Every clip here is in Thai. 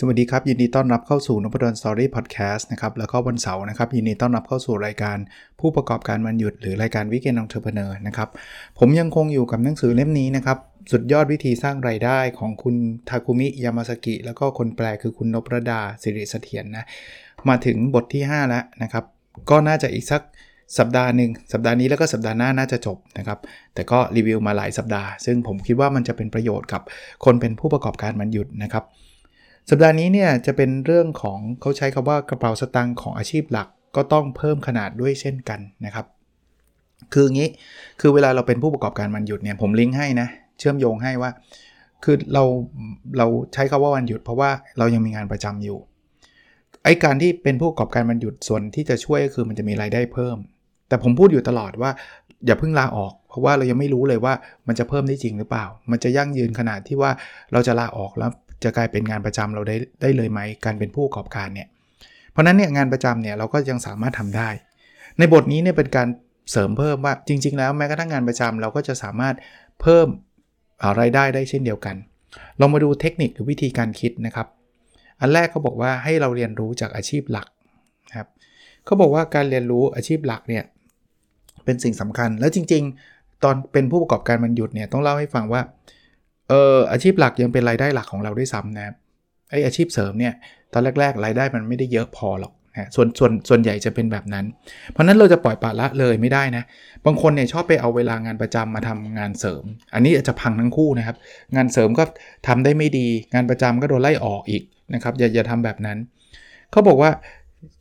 สวัสดีครับ ยินดีต้อนรับเข้าสู่นพดลสตอรี่พอดแคสต์นะครับแล้วก็วันเสาร์นะครับยินดีต้อนรับเข้าสู่รายการผู้ประกอบการวันหยุดหรือรายการ weekend entrepreneur นะครับผมยังคงอยู่กับหนังสือเล่มนี้นะครับสุดยอดวิธีสร้างไรายได้ของคุณทาคุมิยามาสกิ แล้วก็คนแปลคือคุณนพรดาสิริเสถียรนนะมาถึงบทที่ 5 แล้วนะครับก็น่าจะอีกสักสัปดาห์หนึ่งสัปดาห์นี้แล้วก็สัปดาห์หน้าน่าจะจบนะครับแต่ก็รีวิวมาหลายสัปดาห์ ซึ่งผมคิดว่ามันจะเป็นประโยชน์กับคนเป็นผู้ประกอบการมันหยุดนะครับ สัปดาห์นี้เนี่ยจะเป็นเรื่องของเขาใช้คาว่ากระเป๋าสตางค์ของอาชีพหลัก ก็ต้องเพิ่มขนาดด้วยเช่นกันนะครับ คืออย่างนี้คือเวลาเราเป็นผู้ประกอบการมันหยุดเนี่ยผมลิงก์ให้นะ เชื่อมโยงให้ว่า คือเราเราใช้คาว่าวันหยุด เพราะว่าเรายังมีงานประจำอยู่ไอ้การที่เป็นผู้ประกอบการวันหยุดส่วนที่จะช่วยก็คือมันจะมีรายได้เพิ่ม แต่ผมพูดอยู่ตลอดว่าอย่าเพิ่งลาออก เพราะว่าเรายังไม่รู้เลยว่ามันจะเพิ่มได้จริงหรือเปล่า มันจะยั่งยืนขนาดที่ว่าเราจะลาออกแล้ว จะกลายเป็นงานประจำเราได้ได้เลยไหมการเป็นผู้ประกอบการเนี่ยเพราะนั้นเนี่ยงานประจำเนี่ยเราก็ยังสามารถทำได้ ในบทนี้เนี่ยเป็นการเสริมเพิ่มว่าจริง ๆ แล้วแม้กระทั่งงานประจำเราก็จะสามารถเพิ่มรายได้ได้เช่นเดียวกันลองมาดูเทคนิคหรือวิธีการคิดนะครับ อันแรกเขาบอกว่าให้เราเรียนรู้จากอาชีพหลักครับเขาบอกว่าการเรียนรู้อาชีพหลักเนี่ยเป็นสิ่งสำคัญแล้วจริง ๆ ตอนเป็นผู้ประกอบการมันหยุดเนี่ยต้องเล่าให้ฟังว่า เอออาชีพหลักยังเป็นรายได้หลักของเราด้วยซ้ำนะครับไออาชีพเสริมเนี่ยตอนแรกๆ รายได้มันไม่ได้เยอะพอหรอกนะส่วนส่วนส่วนใหญ่จะเป็นแบบนั้น เพราะนั้นเราจะปล่อยปละละเลยไม่ได้นะ บางคนเนี่ยชอบไปเอาเวลางานประจำมาทำงานเสริม อันนี้อาจจะพังทั้งคู่นะครับ งานเสริมก็ทำได้ไม่ดี งานประจำก็โดนไล่ออกอีกนะครับ อย่าอย่าทำแบบนั้น เขาบอกว่า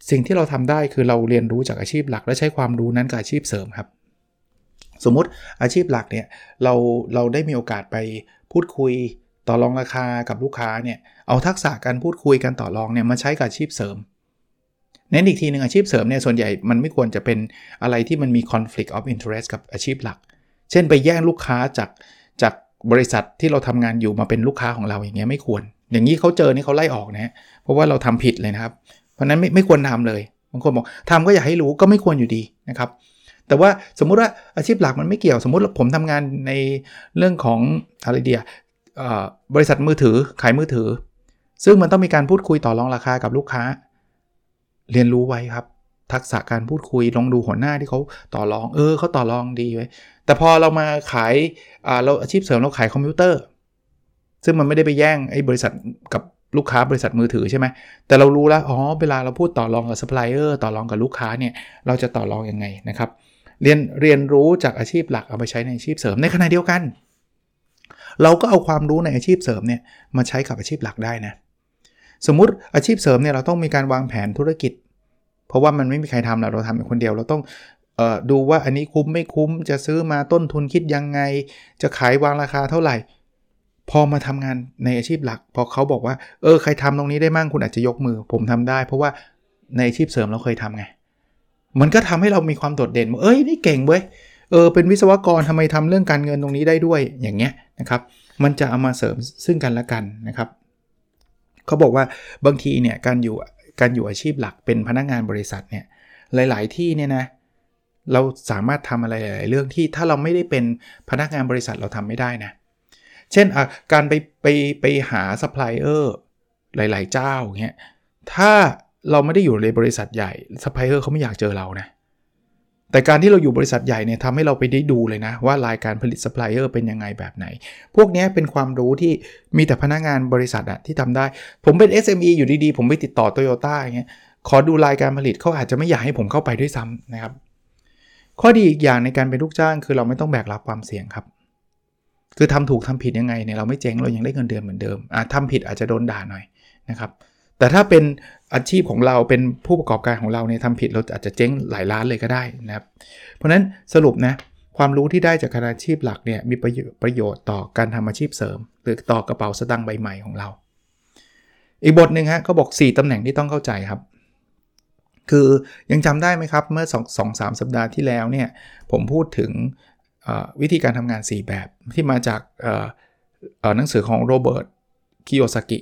สิ่งที่เราทำได้คือเราเรียนรู้จากอาชีพหลัก และใช้ความรู้นั้นกับอาชีพเสริมครับ สมมุติอาชีพหลักเนี่ยเราเราได้มีโอกาสไปพูดคุยต่อรองราคากับลูกค้าเนี่ยเอาทักษะการพูดคุยกันต่อรองเนี่ยมาใช้กับอาชีพเสริมเน้นอีกทีหนึ่งอาชีพเสริมเนี่ยส่วนใหญ่มันไม่ควรจะเป็นอะไรที่มันมี conflict of interest กับอาชีพหลัก เช่นไปแย่งลูกค้าจากจากบริษัทที่เราทำงานอยู่มาเป็นลูกค้าของเราอย่างเงี้ยไม่ควร อย่างนี้เขาเจอนี่เขาไล่ออกนะเพราะว่าเราทำผิดเลยนะครับ เพราะนั้นไม่ไม่ควรทำเลยบางคนบอกทำก็อยากให้รู้ก็ไม่ควรอยู่ดีนะครับ แต่ว่าสมมุติว่าอาชีพหลักมันไม่เกี่ยว สมมุติผมทำงานในเรื่องของอะไรเดียบริษัทมือถือขายมือถือ ซึ่งมันต้องมีการพูดคุยต่อรองราคากับลูกค้า เรียนรู้ไว้ครับ ทักษะการพูดคุยลองดูหัวหน้าที่เขาต่อรอง เออเขาต่อรองดีไว้แต่พอเรามาขายเราอาชีพเสริมเราขายคอมพิวเตอร์ ซึ่งมันไม่ได้ไปแย่งไอ้บริษัทกับลูกค้าบริษัทมือถือใช่ไหมแต่เรารู้แล้ว อ๋อ เวลาเราพูดต่อรองกับซัพพลายเออร์ต่อรองกับลูกค้าเนี่ย เราจะต่อรองยังไงนะครับ เรียนเรียนรู้จากอาชีพหลักเอาไปใช้ในอาชีพเสริมในขณะเดียวกัน เราก็เอาความรู้ในอาชีพเสริมเนี่ยมาใช้กับอาชีพหลักได้นะสมมุติอาชีพเสริมเนี่ยเราต้องมีการวางแผนธุรกิจ เพราะว่ามันไม่มีใครทำเราเราทำคนเดียวเราต้องออดูว่าอันนี้คุ้มไม่คุ้มจะซื้อมาต้นทุนคิดยังไง จะขายวางราคาเท่าไหร่ พอมาทำงานในอาชีพหลัก พอเขาบอกว่าเออใครทำตรงนี้ได้มั่งคุณอาจจะยกมือ ผมทำได้ เพราะว่าในอาชีพเสริมเราเคยทำไง มันก็ทำให้เรามีความโดดเด่นเอ้ยนี่เก่งเว้ยเออเป็นวิศวกรทำไมทำเรื่องการเงินตรงนี้ได้ด้วยอย่างเงี้ยนะครับ มันจะเอามาเสริมซึ่งกันและกันนะครับเขาบอกว่าบางทีเนี่ยการอยู่การอยู่อาชีพหลักเป็นพนักงานบริษัทเนี่ยหลาย ๆ ที่เนี่ยนะเราสามารถทำอะไรหลายๆเรื่องที่ถ้าเราไม่ได้เป็นพนักงานบริษัทเราทำไม่ได้นะ เช่นการไปไปไปหาซัพพลายเออร์หลาย ๆ เจ้าเงี้ยถ้า เราไม่ได้อยู่ในบริษัทใหญ่ซัพพลายเออร์เขาไม่อยากเจอเรานะแต่การที่เราอยู่บริษัทใหญ่เนี่ยทำให้เราไปได้ดูเลยนะ ว่ารายการผลิตซัพพลายเออร์เป็นยังไงแบบไหน พวกนี้เป็นความรู้ที่มีแต่พนักงานบริษัทอะที่ทำได้ ผมเป็น SME อยู่ดีๆ ผมไปติดต่อโตโยต้าอย่างเงี้ยขอดูรายการผลิตเขาอาจจะไม่อยากให้ผมเข้าไปด้วยซ้ำนะครับ ข้อดีอีกอย่างในการเป็นลูกจ้าง คือเราไม่ต้องแบกรับความเสี่ยงครับ คือทำถูกทำผิดยังไงเนี่ยเราไม่เจ๊งเรายังได้เงินเดือนเหมือนเดิมอะทำผิดอาจจะโดนด่าหน่อยนะครับ แต่ถ้าเป็นอาชีพของเราเป็นผู้ประกอบการของเราเนี่ยทำผิดเราอาจจะเจ๊งหลายล้านเลยก็ได้นะครับ เพราะฉะนั้นสรุปนะความรู้ที่ได้จากการอาชีพหลักเนี่ยมีประโยชน์ต่อการทำอาชีพเสริม หรือต่อกระเป๋าสตางค์ใบใหม่ของเรา อีกบทหนึ่งฮะก็บอก 4ตำแหน่งที่ต้องเข้าใจครับ คือยังจำได้ไหมครับ เมื่อ2 2 3สัปดาห์ที่แล้วเนี่ยผมพูดถึงวิธีการทำงาน 4 แบบที่มาจากหนังสือของโรเบิร์ตคิโยซากิ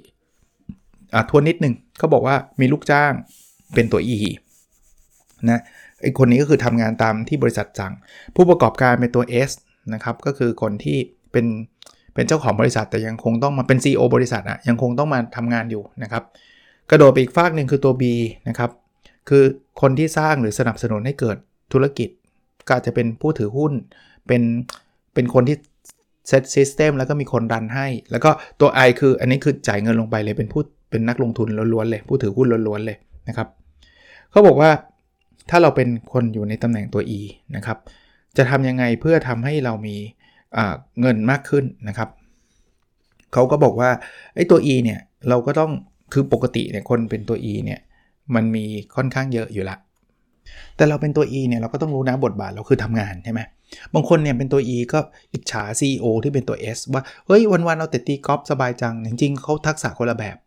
อ่าทวนนิดนึงเขาบอกว่ามีลูกจ้างเป็นตัว E นะไอคนนี้ก็คือทำงานตามที่บริษัทสั่ง ผู้ประกอบการเป็นตัว S นะครับก็คือคนที่เป็นเป็นเจ้าของบริษัทแต่ยังคงต้องมาเป็น CEO บริษัทอะยังคงต้องมาทำงานอยู่นะครับ กระโดดไปอีกฝากหนึ่งคือตัว B นะครับ คือคนที่สร้างหรือสนับสนุนให้เกิดธุรกิจ ก็อาจจะเป็นผู้ถือหุ้น เป็นเป็นคนที่เซตซิสเต็มแล้วก็มีคนรันให้ แล้วก็ตัว I คืออันนี้คือจ่ายเงินลงไปเลยเป็นผู้ เป็นนักลงทุนล้วนๆเลย ผู้ถือหุ้นล้วนๆเลยนะครับเขาบอกว่าถ้าเราเป็นคนอยู่ในตำแหน่งตัว E นะครับจะทำยังไงเพื่อทำให้เรามีเงินมากขึ้นนะครับเขาก็บอกว่าไอ้ตัว E เนี่ยเราก็ต้องคือปกติเนี่ยคนเป็นตัว E เนี่ยมันมีค่อนข้างเยอะอยู่ละ แต่เราเป็นตัว E เนี่ยเราก็ต้องรู้นะบทบาทเราคือทำงานใช่ไหมบางคนเนี่ยเป็นตัว E ก็อิจฉา CEO ที่เป็นตัว S ว่าเฮ้ยวันๆเราแต่ตีกอล์ฟสบายจัง จริงๆเขาทักษะคนละแบบ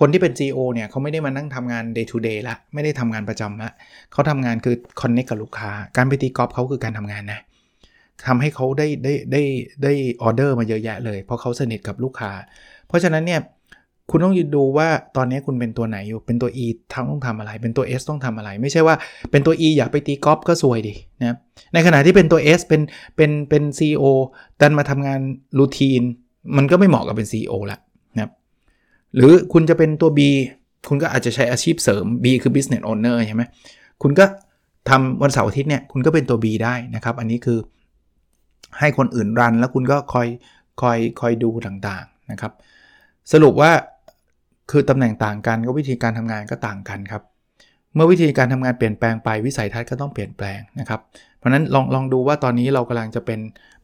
คนที่เป็น CEO เนี่ยเขาไม่ได้มานั่งทำงาน day to day ละไม่ได้ทำงานประจำละเขาทำงานคือ connect กับลูกค้า การไปตีกอล์ฟเขาคือการทำงานนะทำให้เขาได้ได้ได้ได้ออเดอร์มาเยอะแยะเลย เพราะเขาสนิทกับลูกค้า เพราะฉะนั้นเนี่ยคุณต้องดูว่าตอนนี้คุณเป็นตัวไหนอยู่ เป็นตัว E ทั้งต้องทำอะไร เป็นตัว S ต้องทำอะไร ไม่ใช่ว่าเป็นตัว E อยากไปตีกอล์ฟก็สวยดินะในขณะที่เป็นตัว S เป็นเป็นเป็น CEO ดันมาทำงานรูทีน มันก็ไม่เหมาะกับเป็น CEO ละ หรือคุณจะเป็นตัว B คุณก็อาจจะใช้อาชีพเสริม B คือ business owner ใช่ไหมคุณก็ทำวันเสาร์อาทิตย์เนี่ยคุณก็เป็นตัว B ได้นะครับ อันนี้คือให้คนอื่น run แล้วคุณก็คอยคอยคอยดูต่างๆนะครับ สรุปว่าคือตำแหน่งต่างกันก็วิธีการทำงานก็ต่างกันครับ เมื่อวิธีการทำงานเปลี่ยนแปลงไปวิสัยทัศน์ก็ต้องเปลี่ยนแปลงนะครับ เพราะนั้นลองลองดูว่าตอนนี้เรากำลังจะเป็น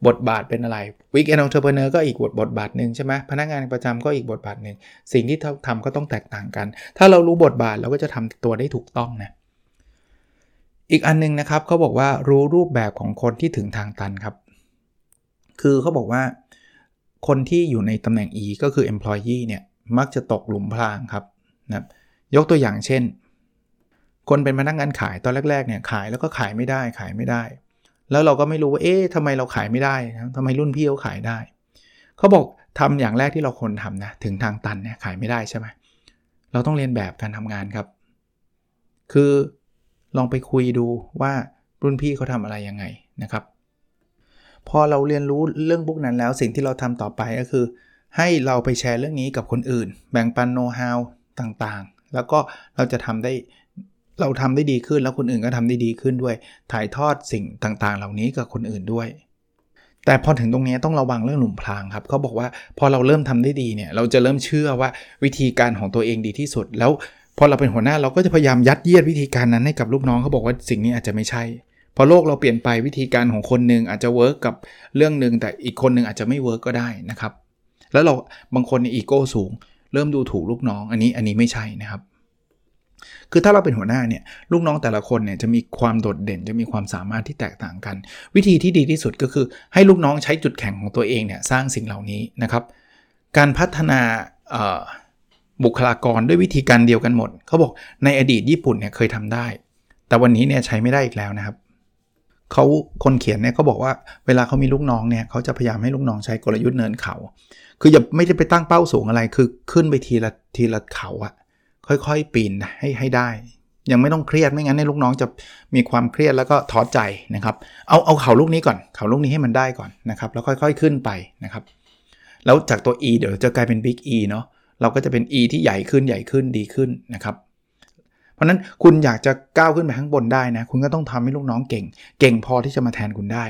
บทบาทเป็นอะไร weekend entrepreneur ก็อีกบทบทบาทหนึ่งใช่ไหมพนักงานประจำก็อีกบทบาทหนึ่งสิ่งที่ทำก็ต้องแตกต่างกัน ถ้าเรารู้บทบาทเราก็จะทำตัวได้ถูกต้องนะอีกอันนึงนะครับเขาบอกว่ารู้รูปแบบของคนที่ถึงทางตันครับ คือเขาบอกว่า คนที่อยู่ในตำแหน่ง E ก็คือ employee เนี่ยมักจะตกหลุมพรางครับนะยกตัวอย่างเช่น คนเป็นพนักงานขายตอนแรกๆเนี่ยขายแล้วก็ขายไม่ได้ขายไม่ได้ แล้วเราก็ไม่รู้ว่าเอ๊ะทำไมเราขายไม่ได้นะทำไมรุ่นพี่เขาขายได้เขาบอกทำอย่างแรกที่เราควรทำนะถึงทางตันเนี่ยขายไม่ได้ใช่ไหมเราต้องเรียนแบบการทำงานครับ คือลองไปคุยดูว่ารุ่นพี่เขาทำอะไรยังไงนะครับ พอเราเรียนรู้เรื่องพวกนั้นแล้วสิ่งที่เราทำต่อไปก็คือ ให้เราไปแชร์เรื่องนี้กับคนอื่น แบ่งปันโน้ตฮาวต่างๆ แล้วก็เราจะทำได้ เราทำได้ดีขึ้นแล้วคนอื่นก็ทำได้ดีขึ้นด้วย ถ่ายทอดสิ่งต่างๆ เหล่านี้กับคนอื่นด้วย แต่พอถึงตรงนี้ต้องระวังเรื่องหลุมพรางครับเขาบอกว่าพอเราเริ่มทำได้ดีเนี่ย เราจะเริ่มเชื่อว่าวิธีการของตัวเองดีที่สุด แล้วพอเราเป็นหัวหน้าเราก็จะพยายามยัดเยียดวิธีการนั้นให้กับลูกน้องเขาบอกว่าสิ่งนี้อาจจะไม่ใช่พอโลกเราเปลี่ยนไปวิธีการของคนหนึ่งอาจจะ work กับเรื่องหนึ่งแต่อีกคนหนึ่งอาจจะไม่ work ก็ได้นะครับ แล้วเราบางคนเนีโก้สูง เริ่มดูถูกลูกน้องอันนี้อันนี้ไม่ใช่นะครับ คือถ้าเราเป็นหัวหน้าเนี่ยลูกน้องแต่ละคนเนี่ยจะมีความโดดเด่นจะมีความสามารถที่แตกต่างกัน วิธีที่ดีที่สุดก็คือ ให้ลูกน้องใช้จุดแข็งของตัวเองเนี่ยสร้างสิ่งเหล่านี้นะครับ การพัฒนาบุคลากรด้วยวิธีการเดียวกันหมด เขาบอกในอดีตญี่ปุ่นเนี่ยเคยทำได้ แต่วันนี้เนี่ยใช้ไม่ได้อีกแล้วนะครับเขาคนเขียนเนี่ยเขาบอกว่าเวลาเขามีลูกน้องเนี่ยเขาจะพยายามให้ลูกน้องใช้กลยุทธ์เนินเขา คืออย่าไม่ได้ไปตั้งเป้าสูงอะไรคือขึ้นไปทีละทีละเขาอะ ค่อยๆ ปีนให้ให้ได้ ยังไม่ต้องเครียดไม่งั้นในลูกน้องจะมีความเครียดแล้วก็ท้อใจนะครับ เอาเอาเข่าลูกนี้ก่อนเข่าลูกนี้ให้มันได้ก่อนนะครับ แล้วค่อยๆขึ้นไปนะครับ แล้วจากตัว E เดี๋ยวจะกลายเป็น Big E เนาะเราก็จะเป็น E ที่ใหญ่ขึ้นใหญ่ขึ้นดีขึ้นนะครับเพราะนั้นคุณอยากจะก้าวขึ้นไปข้างบนได้นะ คุณก็ต้องทำให้ลูกน้องเก่ง เก่งพอที่จะมาแทนคุณได้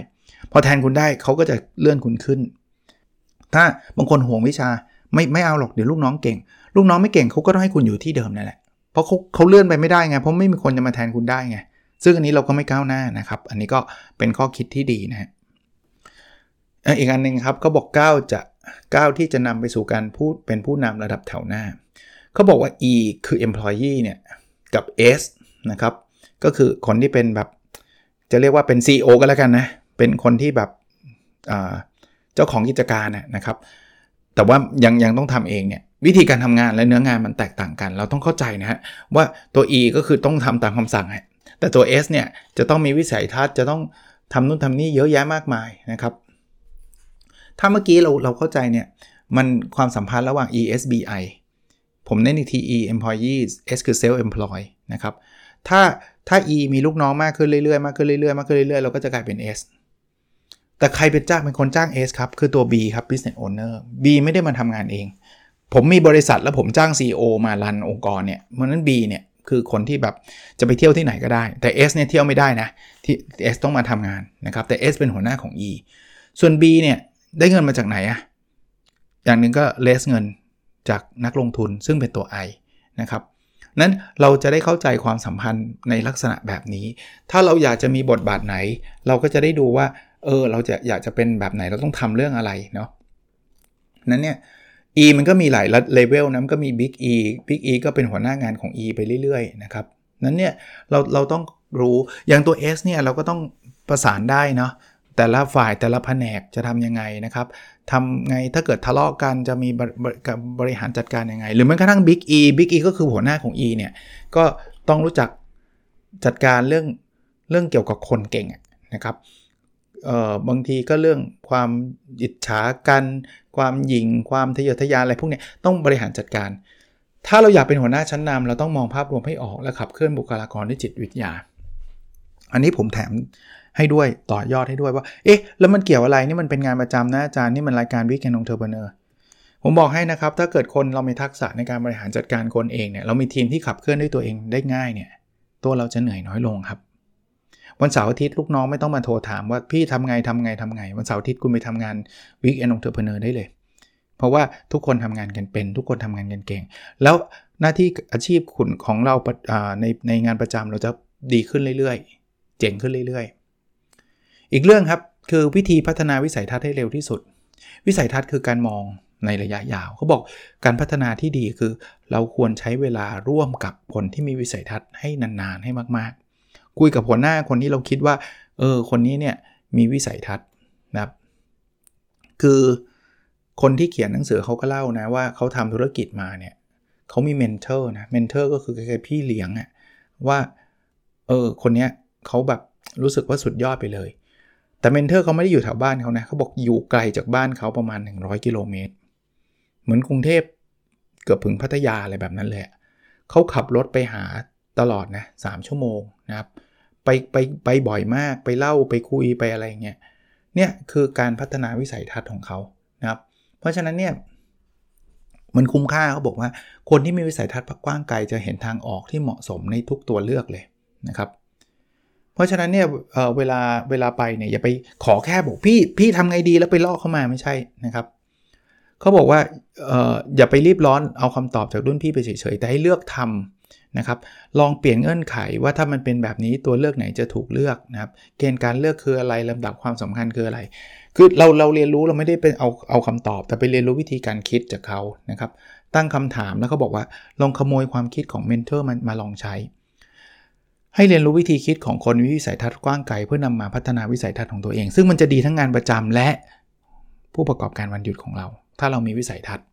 พอแทนคุณได้เขาก็จะเลื่อนคุณขึ้น ถ้าบางคนห่วงวิชาไม่ไม่เอาหรอกเดี๋ยวลูกน้องเก่งลูกน้องไม่เก่งเขาก็ต้องให้คุณอยู่ที่เดิมนั่นแหละเพราะเขาเขาเลื่อนไปไม่ได้ไงเพราะไม่มีคนจะมาแทนคุณได้ไงซึ่งอันนี้เราก็ไม่ก้าวหน้านะครับ อันนี้ก็เป็นข้อคิดที่ดีนะฮะอีกอันหนึ่งครับเขาบอกก้าวจะก้าวที่จะนำไปสู่การพูดเป็นผู้นำระดับแถวหน้า เขาบอกว่า E คือ employee เนี่ยกับ S นะครับ ก็คือคนที่เป็นแบบ จะเรียกว่าเป็น CEO ก็แล้วกันนะ เป็นคนที่แบบเจ้าของกิจการนะครับ แต่ว่ายังยังต้องทำเองเนี่ย วิธีการทำงานและเนื้องานมันแตกต่างกัน เราต้องเข้าใจนะฮะว่าตัว E ก็คือต้องทำตามคำสั่ง แต่ตัว S เนี่ยจะต้องมีวิสัยทัศน์จะต้องทำนู่นทำนี่เยอะแยะมากมายนะครับ ถ้าเมื่อกี้เราเราเข้าใจเนี่ยมันความสัมพันธ์ระหว่าง ESBI ผมเน้นอีกที E employees S คือ self employ นะครับ ถ้าถ้า E มีลูกน้องมากขึ้นเรื่อยๆ มากขึ้นเรื่อยๆ มากขึ้นเรื่อยๆ เราก็จะกลายเป็น S แต่ใครเป็นจ้างเป็นคนจ้าง S ครับ คือตัว B ครับ business owner B ไม่ได้มาทำงานเอง ผมมีบริษัทแล้วผมจ้าง CEO มารันองค์กรเนี่ยเพราะนั้น B เนี่ยคือคนที่แบบจะไปเที่ยวที่ไหนก็ได้ แต่ S เนี่ยเที่ยวไม่ได้นะที่ S ต้องมาทำงานนะครับแต่ S เป็นหัวหน้าของ E ส่วน B เนี่ยได้เงินมาจากไหนอะอย่างหนึ่งก็เลสเงินจากนักลงทุนซึ่งเป็นตัว I นะครับนั้นเราจะได้เข้าใจความสัมพันธ์ในลักษณะแบบนี้ ถ้าเราอยากจะมีบทบาทไหน เราก็จะได้ดูว่า เออ เราจะอยากจะเป็นแบบไหนเราต้องทำเรื่องอะไรเนาะนั้นเนี่ย E มันก็มีหลายเลเวลนะมันก็มี Big E Big E ก็เป็นหัวหน้างานของ E ไปเรื่อยๆนะครับนั้นเนี่ยเราเราต้องรู้อย่างตัว S เนี่ยเราก็ต้องประสานได้เนาะแต่ละฝ่ายแต่ละแผนกจะทำยังไงนะครับทำไงถ้าเกิดทะเลาะกันจะมีบริหารจัดการยังไง หรือแม้กระทั่ง Big E Big E ก็คือหัวหน้าของ E เนี่ยก็ต้องรู้จักจัดการเรื่องเรื่องเกี่ยวกับคนเก่งนะครับ บางทีก็เรื่องความอิจฉากัน ความหยิงความทะเยอทะยานอะไรพวกนี้ต้องบริหารจัดการ ถ้าเราอยากเป็นหัวหน้าชั้นนำเราต้องมองภาพรวมให้ออกและขับเคลื่อนบุคลากรด้วยจิตวิทยา อันนี้ผมแถมให้ด้วยต่อยอดให้ด้วยว่า เอ๊ะ แล้วมันเกี่ยวอะไรนี่มันเป็นงานประจำนะอาจารย์นี่มันรายการวิกแอนนองเทอร์เบเนอร์ผมบอกให้นะครับ ถ้าเกิดคนเรามีทักษะในการบริหารจัดการตนเองเนี่ยเรามีทีมที่ขับเคลื่อนด้วยตัวเองได้ง่ายเนี่ยตัวเราจะเหนื่อยน้อยลงครับ วันเสาร์อาทิตย์ลูกน้องไม่ต้องมาโทรถามว่าพี่ทำไงทำไงทำไง วันเสาร์อาทิตย์คุณไปทำงาน weekend entrepreneur ได้เลย เพราะว่าทุกคนทำงานกันเป็น ทุกคนทำงานกันเก่ง แล้วหน้าที่อาชีพคุณของเราในในงานประจำเราจะดีขึ้นเรื่อยๆ เจ๋งขึ้นเรื่อยๆ อีกเรื่องครับคือวิธีพัฒนาวิสัยทัศน์ให้เร็วที่สุด วิสัยทัศน์คือการมองในระยะยาวเขาบอกการพัฒนาที่ดีคือ เราควรใช้เวลาร่วมกับคนที่มีวิสัยทัศน์ให้นานๆให้มากๆ คุยกับหัวหน้าคนที่เราคิดว่า เออ คนนี้เนี่ยมีวิสัยทัศน์นะครับ คือคนที่เขียนหนังสือเขาก็เล่านะว่าเขาทำธุรกิจมาเนี่ยเขามี mentor นะ mentor ก็คือแคล้ายๆพี่เลี้ยงอะว่าเออคนเนี้ยเขาแบบรู้สึกว่าสุดยอดไปเลย แต่เมนเทอร์เขาไม่ได้อยู่แถวบ้านเขานะเขาบอกอยู่ไกลจากบ้านเขาประมาณ 100 กิโลเมตร เหมือนกรุงเทพเกือบถึงพัทยาอะไรแบบนั้นเลยเขาขับรถไปหาตลอดนะสชั่วโมงนะครับ ไปไปไปบ่อยมาก ไปเล่าไปคุยไปอะไรเงี้ยเนี่ยคือการพัฒนาวิสัยทัศน์ของเขานะครับ เพราะฉะนั้นเนี่ยมันคุ้มค่าเขาบอกว่า คนที่มีวิสัยทัศน์กว้างไกลจะเห็นทางออกที่เหมาะสมในทุกตัวเลือกเลยนะครับเพราะฉะนั้นเนี่ยเเวลาเวลาไปเนี่ยอย่าไปขอแค่บอกพี่พี่ทำไงดีแล้วไปลอกเข้ามาไม่ใช่นะครับเขาบอกว่าอออย่าไปรีบร้อนเอาคำตอบจากรุ่นพี่ไปเฉยๆแต่ให้เลือกทำ นะครับลองเปลี่ยนเงื่อนไขว่าถ้ามันเป็นแบบนี้ตัวเลือกไหนจะถูกเลือกนะครับเกณฑ์การเลือกคืออะไรลำดับความสำคัญคืออะไร คือเราเราเรียนรู้เราไม่ได้เป็นเอาเอาคำตอบ แต่ไปเรียนรู้วิธีการคิดจากเขานะครับตั้งคำถามแล้วเขาบอกว่าลองขโมยความคิดของเมนเทอร์มันมาลองใช้ ให้เรียนรู้วิธีคิดของคนวิสัยทัศน์กว้างไกลเพื่อนำมาพัฒนาวิสัยทัศน์ของตัวเอง ซึ่งมันจะดีทั้งงานประจำและผู้ประกอบการวันหยุดของเรา ถ้าเรามีวิสัยทัศน์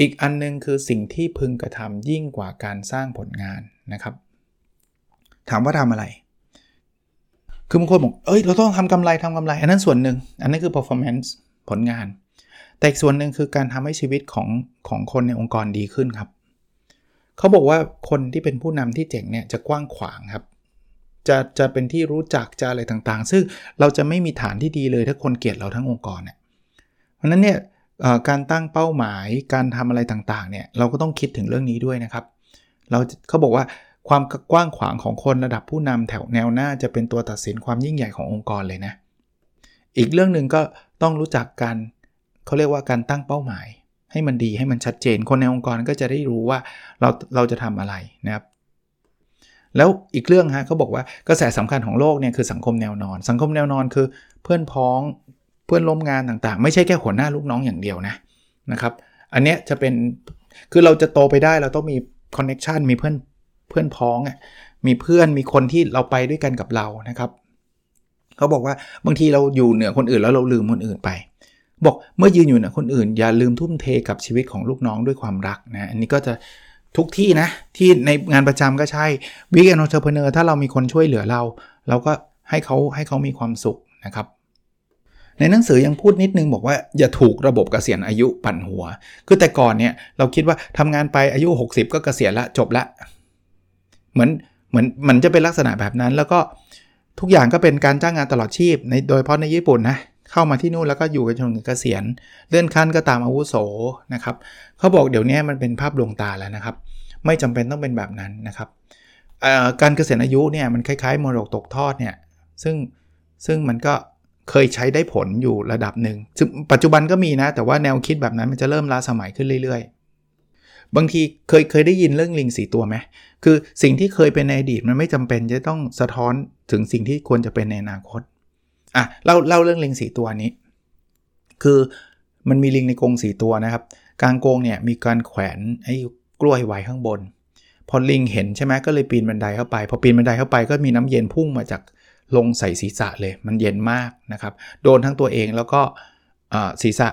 อีกอันนึงคือสิ่งที่พึงกระทำยิ่งกว่าการสร้างผลงานนะครับ ถามว่าทำอะไร คือบางคนบอก เอ้ย เราต้องทำกำไรทำกำไร อันนั้นส่วนหนึ่ง อันนั้นคือ performance ผลงาน แต่อีกส่วนหนึ่งคือการทำให้ชีวิตของของคนในองค์กรดีขึ้นครับ เขาบอกว่าคนที่เป็นผู้นำที่เจ๋งเนี่ยจะกว้างขวางครับ จะจะเป็นที่รู้จักจะอะไรต่างๆ ซึ่งเราจะไม่มีฐานที่ดีเลยถ้าคนเกลียดเราทั้งองค์กรเนี่ย เพราะนั้นเนี่ย การตั้งเป้าหมายการทำอะไรต่างๆเนี่ยเราก็ต้องคิดถึงเรื่องนี้ด้วยนะครับ เราเขาบอกว่าความกว้างขวางของคนระดับผู้นำแถวแนวหน้าจะเป็นตัวตัดสินความยิ่งใหญ่ขององค์กรเลยนะ อีกเรื่องหนึ่งก็ต้องรู้จักการเขาเรียกว่าการตั้งเป้าหมาย ให้มันดีให้มันชัดเจน คนในองค์กรก็จะได้รู้ว่าเราเราจะทำอะไรนะครับ แล้วอีกเรื่องฮะเขาบอกว่ากระแสสำคัญของโลกเนี่ยคือสังคมแนวนอน สังคมแนวนอนคือเพื่อนพ้อง เพื่อนร่วมงานต่างๆ ไม่ใช่แค่หัวหน้าลูกน้องอย่างเดียวนะนะครับ อันเนี้ยจะเป็นคือเราจะโตไปได้เราต้องมีคอนเน็ชันมีเพื่อนเพื่อนพ้องอะมีเพื่อนมีคนที่เราไปด้วยกันกับเรานะครับเขาบอกว่าบางทีเราอยู่เหนือคนอื่นแล้วเราลืมคนอื่นไป บอกเมื่อยืนอยู่เหนือคนอื่น อย่าลืมทุ่มเทกับชีวิตของลูกน้องด้วยความรักนะอันนี้ก็จะทุกที่นะ ที่ในงานประจำก็ใช่ weekend entrepreneur ถ้าเรามีคนช่วยเหลือเรา เราก็ให้เขาให้เขามีความสุขนะครับ ในหนังสือยังพูดนิดนึงบอกว่าอย่าถูกระบบเกษียณอายุปั่นหัว คือแต่ก่อนเนี่ยเราคิดว่าทำงานไปอายุ 60 ก็เกษียณละจบละ เหมือนเหมือนมันจะเป็นลักษณะแบบนั้น แล้วก็ทุกอย่างก็เป็นการจ้างงานตลอดชีพในโดยเฉพาะในญี่ปุ่นนะเข้ามาที่นู่นแล้วก็อยู่กันจนถึงเกษียณเลื่อนขั้นก็ตามอาวุโสนะครับเขาบอกเดี๋ยวนี้มันเป็นภาพลวงตาแล้วนะครับ ไม่จำเป็นต้องเป็นแบบนั้นนะครับการเกษียณอายุเนี่ยมันคล้ายๆมรดกตกทอดเนี่ยซึ่งซึ่งมันก็ เคยใช้ได้ผลอยู่ระดับหนึ่งปัจจุบันก็มีนะ แต่ว่าแนวคิดแบบนั้นมันจะเริ่มล้าสมัยขึ้นเรื่อย ๆ บางทีเคยเคยได้ยินเรื่องลิงสีตัวไหมคือสิ่งที่เคยเป็นในอดีตมันไม่จำเป็นจะต้องสะท้อนถึงสิ่งที่ควรจะเป็นในอนาคตอะเล่าเล่าเรื่องลิงสีตัวนี้ คือมันมีลิงในกรงสีตัวนะครับกลางกรงเนี่ยมีการแขวนไอ้กล้วยไว้ข้างบน พอลิงเห็นใช่ไหมก็เลยปีนบันไดเข้าไป พอปีนบันไดเข้าไปก็มีน้ำเย็นพุ่งมาจาก ลงใส่ศีรษะเลย มันเย็นมากนะครับ โดนทั้งตัวเองแล้วก็ศีรษะ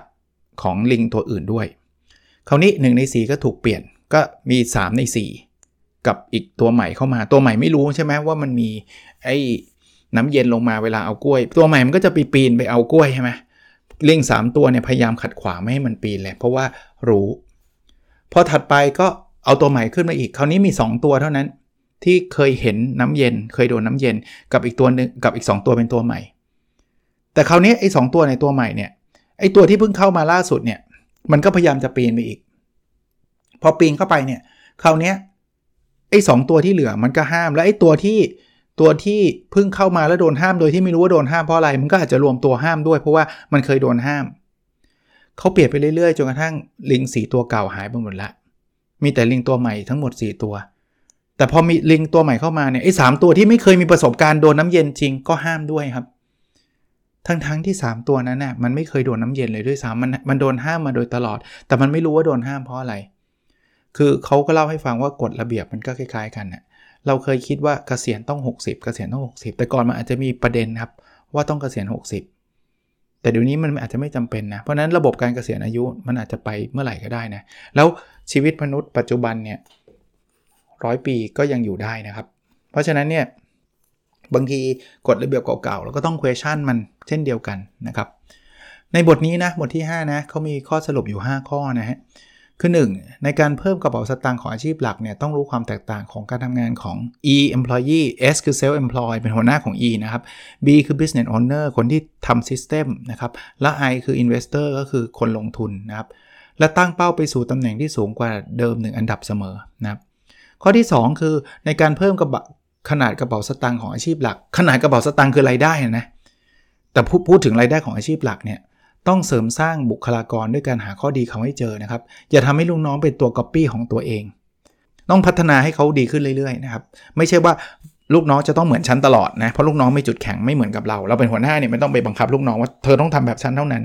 ของลิงตัวอื่นด้วย คราวนี้ 1 ใน 4 ก็ถูกเปลี่ยนก็มี 3 ใน 4 กับอีกตัวใหม่เข้ามาตัวใหม่ไม่รู้ใช่ไหมว่ามันมีไอ้น้ำเย็นลงมาเวลาเอากล้วย ตัวใหม่มันก็จะไปปีนไปเอากล้วยใช่ไหมลิง3 ตัวเนี่ยพยายามขัดขวางไม่ให้มันปีนเลยเพราะว่ารู้ พอถัดไปก็เอาตัวใหม่ขึ้นมาอีก คราวนี้มี 2 ตัวเท่านั้น ที่เคยเห็นน้ำเย็น เคยโดนน้าเย็นกับอีกตัวนึงกับอีก 2 ตัวเป็นตัวใหม่ แต่คราวนี้ไอ้สตัวในตัวใหม่เนี่ยไอ้ตัวที่เพิ่งเข้ามาล่าสุดเนี่ยมันก็พยายามจะปีนไปอีก พอปีนเข้าไปเนี่ยคราวนี้ไอ้สตัวที่เหลือมันก็ห้ามแล้วไอ้ตัวที่ตัวที่เพิ่งเข้ามาแล้วโดนห้ามโดยที่ไม่รู้ว่าโดนห้ามเพราะอะไร มันก็อาจจะรวมตัวห้ามด้วย เพราะว่ามันเคยโดนห้ามเขาเปลี่ยนไปเรื่อยๆจนกระทั่งลิงสีตัวเก่าหายไปหมดละมีแต่ลิงตัวใหม่ทั้งหมด 4 ตัว แต่พอมีลิงตัวใหม่เข้ามาเนี่ยไอ้สตัวที่ไม่เคยมีประสบการณ์โดนน้าเย็นจริงก็ห้ามด้วยครับ ทั้งๆทที่ 3 ตัวนั้นน่ะมันไม่เคยโดนน้าเย็นเลยด้วยซ้ำมันมันโดนห้ามมาโดยตลอด แต่มันไม่รู้ว่าโดนห้ามเพราะอะไร คือเขาก็เล่าให้ฟังว่ากฎระเบียบมันก็คล้ายๆ กันน่ะเราเคยคิดว่าเกษียณต้อง 60 เกษียณต้อง 60 แต่ก่อนมันอาจจะมีประเด็นครับว่าต้องเกษียณ 60 แต่เดี๋ยวนี้มันอาจจะไม่จำเป็นนะ เพราะนั้นระบบการเกษียณอายุมันอาจจะไปเมื่อไหร่ก็ได้นะ แล้วชีวิตมนุษย์ปัจจุบันเนี่ย ร้อยปีก็ยังอยู่ได้นะครับ เพราะฉะนั้นเนี่ยบางทีกฎระเบียบเก่าๆเราก็ต้อง question มันเช่นเดียวกันนะครับ ในบทนี้นะบทที่5นะเขามีข้อสรุปอยู่ 5 ข้อนะฮะคือ 1. ในการเพิ่มกระเป๋าสตางค์ของอาชีพหลักเนี่ยต้องรู้ความแตกต่างของการทำงานของ E employee S คือ self employed เป็นหัวหน้าของ E นะครับ B คือ business owner คนที่ทำ system นะครับ และ I คือ investor ก็คือคนลงทุนนะครับ และตั้งเป้าไปสู่ตำแหน่งที่สูงกว่าเดิม1อันดับเสมอนะครับ ข้อที่ 2 คือในการเพิ่มกระบะขนาดกระเป๋าสตางค์ของอาชีพหลัก ขนาดกระเป๋าสตางค์คือรายได้นะแต่พูดพูดถึงรายได้ของอาชีพหลักเนี่ยต้องเสริมสร้างบุคลากรด้วยการหาข้อดีเขาให้เจอนะครับ อย่าทำให้ลูกน้องเป็นตัวก๊อปปี้ของตัวเอง ต้องพัฒนาให้เขาดีขึ้นเรื่อยๆนะครับ ไม่ใช่ว่าลูกน้องจะต้องเหมือนฉันตลอดนะ เพราะลูกน้องไม่จุดแข็งไม่เหมือนกับเรา เราเป็นหัวหน้าเนี่ยไม่ต้องไปบังคับลูกน้องว่าเธอต้องทำแบบฉันเท่านั้น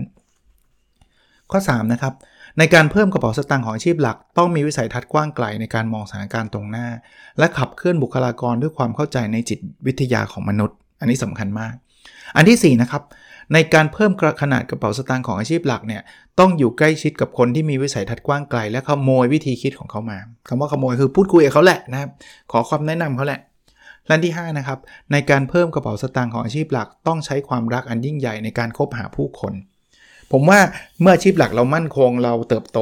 ข้อ 3 นะครับ ในการเพิ่มกระเป๋าสตางค์ของอาชีพหลัก ต้องมีวิสัยทัศน์กว้างไกลในการมองสถานการณ์ตรงหน้า และขับเคลื่อนบุคลากรด้วยความเข้าใจในจิตวิทยาของมนุษย์ อันนี้สำคัญมาก อันที่4นะครับในการเพิ่มขนาดกระเป๋าสตางค์ของอาชีพหลักเนี่ยต้องอยู่ใกล้ชิดกับคนที่มีวิสัยทัศน์กว้างไกล และขโมยวิธีคิดของเขามาคำว่าขโมยคือพูดคุยกับเขาแหละนะครับขอความแนะนำเขาแหละและที่5นะครับในการเพิ่มกระเป๋าสตางค์ของอาชีพหลัก ต้องใช้ความรักอันยิ่งใหญ่ในการคบหาผู้คน ผมว่าเมื่ออาชีพหลักเรามั่นคงเราเติบโต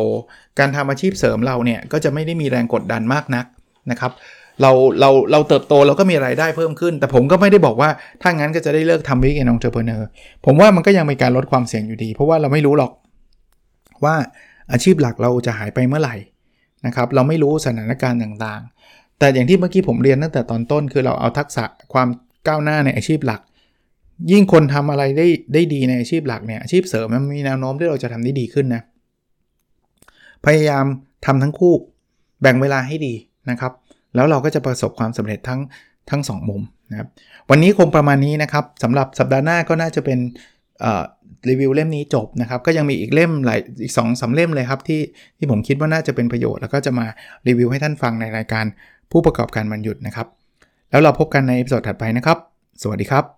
การทำอาชีพเสริมเราเนี่ยก็จะไม่ได้มีแรงกดดันมากนักนะครับเราเราเราเติบโตเราก็มีรายได้เพิ่มขึ้น แต่ผมก็ไม่ได้บอกว่าถ้างั้นก็จะได้เลิกทำ weekend entrepreneur ผมว่ามันก็ยังมีการลดความเสี่ยงอยู่ดี เพราะว่าเราไม่รู้หรอกว่าอาชีพหลักเราจะหายไปเมื่อไหร่นะครับเราไม่รู้สถานการณ์ต่างๆ แต่อย่างที่เมื่อกี้ผมเรียนตั้งแต่ตอนต้นคือเราเอาทักษะความก้าวหน้าในอาชีพหลัก ยิ่งคนทำอะไรได้ได้ดีในอาชีพหลักเนี่ยอาชีพเสริมมันมีแนวโน้มที่เราจะทำได้ดีขึ้นนะพยายามทำทั้งคู่แบ่งเวลาให้ดีนะครับ แล้วเราก็จะประสบความสำเร็จทั้งทั้ง 2 มุมนะครับวันนี้คงประมาณนี้นะครับสำหรับสัปดาห์หน้าก็น่าจะเป็นรีวิวเล่มนี้จบนะครับ ก็ยังมีอีกเล่มหลายอีก2อสเล่มเลยครับที่ที่ผมคิดว่าน่าจะเป็นประโยชน์ แล้วก็จะมารีวิวให้ท่านฟังในรายการผู้ประกอบการมันหยุดนะครับ แล้วเราพบกันในอีพิโซดถัดไปนะครับ สวัสดีครับ